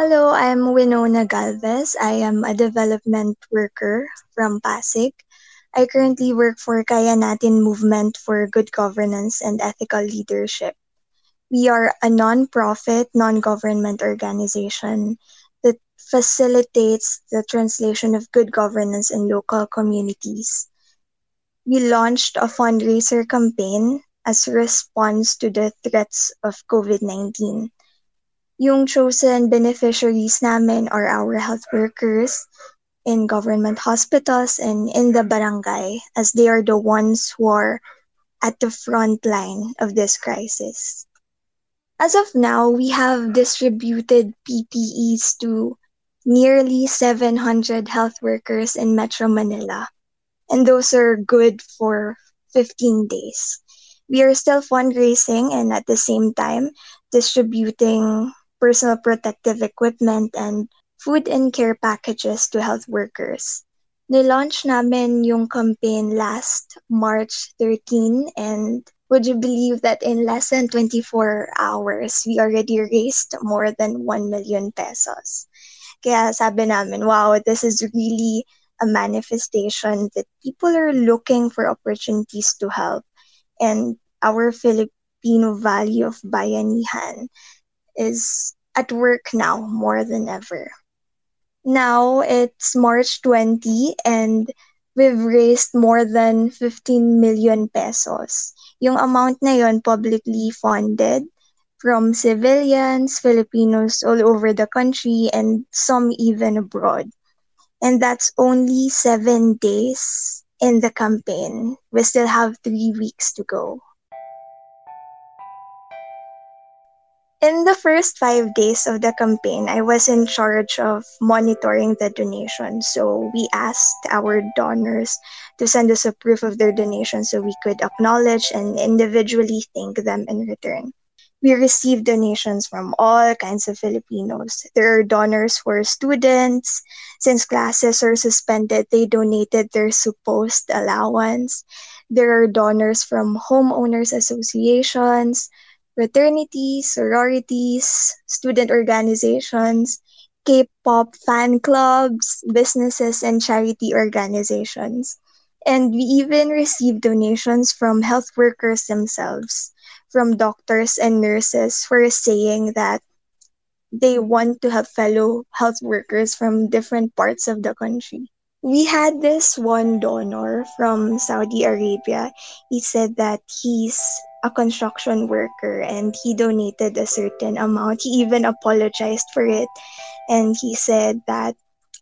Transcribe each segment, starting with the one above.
Hello, I'm Winona Galvez. I am a development worker from Pasig. I currently work for Kaya Natin Movement for Good Governance and Ethical Leadership. We are a non-profit, non-government organization that facilitates the translation of good governance in local communities. We launched a fundraiser campaign as a response to the threats of COVID-19. Yung chosen beneficiaries namin are our health workers in government hospitals and in the barangay as they are the ones who are at the front line of this crisis. As of now, we have distributed PPEs to nearly 700 health workers in Metro Manila, and those are good for 15 days. We are still fundraising and at the same time distributing personal protective equipment and food and care packages to health workers. Nilaunch namin yung campaign last March 13 and would you believe that in less than 24 hours, we already raised more than 1 million pesos. Kaya sabi namin, wow, this is really a manifestation that people are looking for opportunities to help. And our Filipino value of bayanihan is at work now more than ever. Now it's March 20 and we've raised more than 15 million pesos. Yung amount na yon publicly funded from civilians, Filipinos all over the country, and some even abroad. And that's only seven days in the campaign. We still have three weeks to go. In the first five days of the campaign, I was in charge of monitoring the donations. So we asked our donors to send us a proof of their donation so we could acknowledge and individually thank them in return. We received donations from all kinds of Filipinos. There are donors are students. Since classes are suspended, they donated their supposed allowance. There are donors from homeowners associations, fraternities, sororities, student organizations, K-pop fan clubs, businesses, and charity organizations. And we even received donations from health workers themselves, from doctors and nurses who are saying that they want to have fellow health workers from different parts of the country. We had this one donor from Saudi Arabia. He said that he's a construction worker and he donated a certain amount. He even apologized for it. And he said that,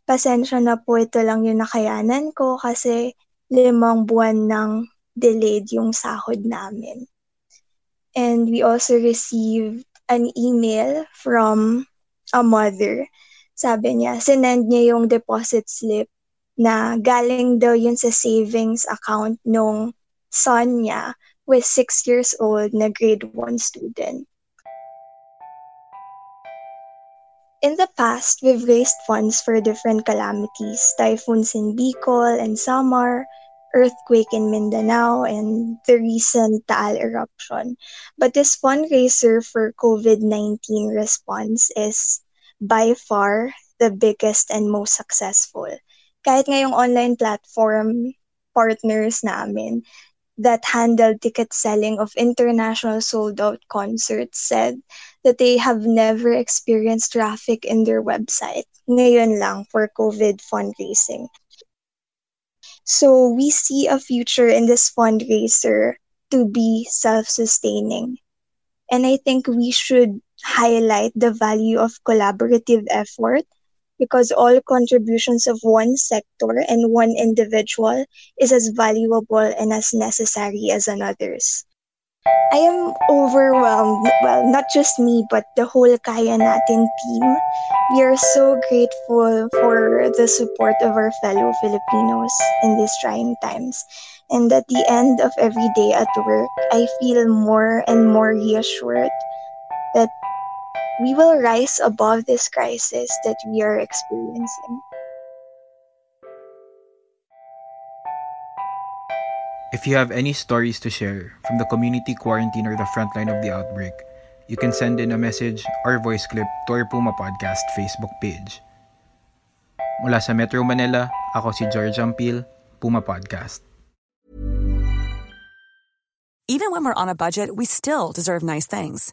pasensya na po ito lang yung nakayanan ko kasi limang buwan nang delayed yung sahod namin. And we also received an email from a mother. Sabi niya, sinend niya yung deposit slip na galing daw yun sa savings account nung son niya is six years old na grade 1 student. In the past, we've raised funds for different calamities, typhoons in Bicol and Samar, earthquake in Mindanao, and the recent Taal eruption. But this fundraiser for COVID-19 response is by far the biggest and most successful. Kahit ngayong online platform partners namin, that handle ticket selling of international sold out concerts said that they have never experienced traffic in their website. Ngayon lang for COVID fundraising. So we see a future in this fundraiser to be self-sustaining. And I think we should highlight the value of collaborative effort because all contributions of one sector and one individual is as valuable and as necessary as another's. I am overwhelmed. Well, not just me, but the whole Kaya Natin team. We are so grateful for the support of our fellow Filipinos in these trying times. And at the end of every day at work, I feel more and more reassured that we will rise above this crisis that we are experiencing. If you have any stories to share from the community quarantine or the frontline of the outbreak, you can send in a message or voice clip to our Puma Podcast Facebook page. Mula sa Metro Manila, ako si George Ampil, Puma Podcast. Even when we're on a budget, we still deserve nice things.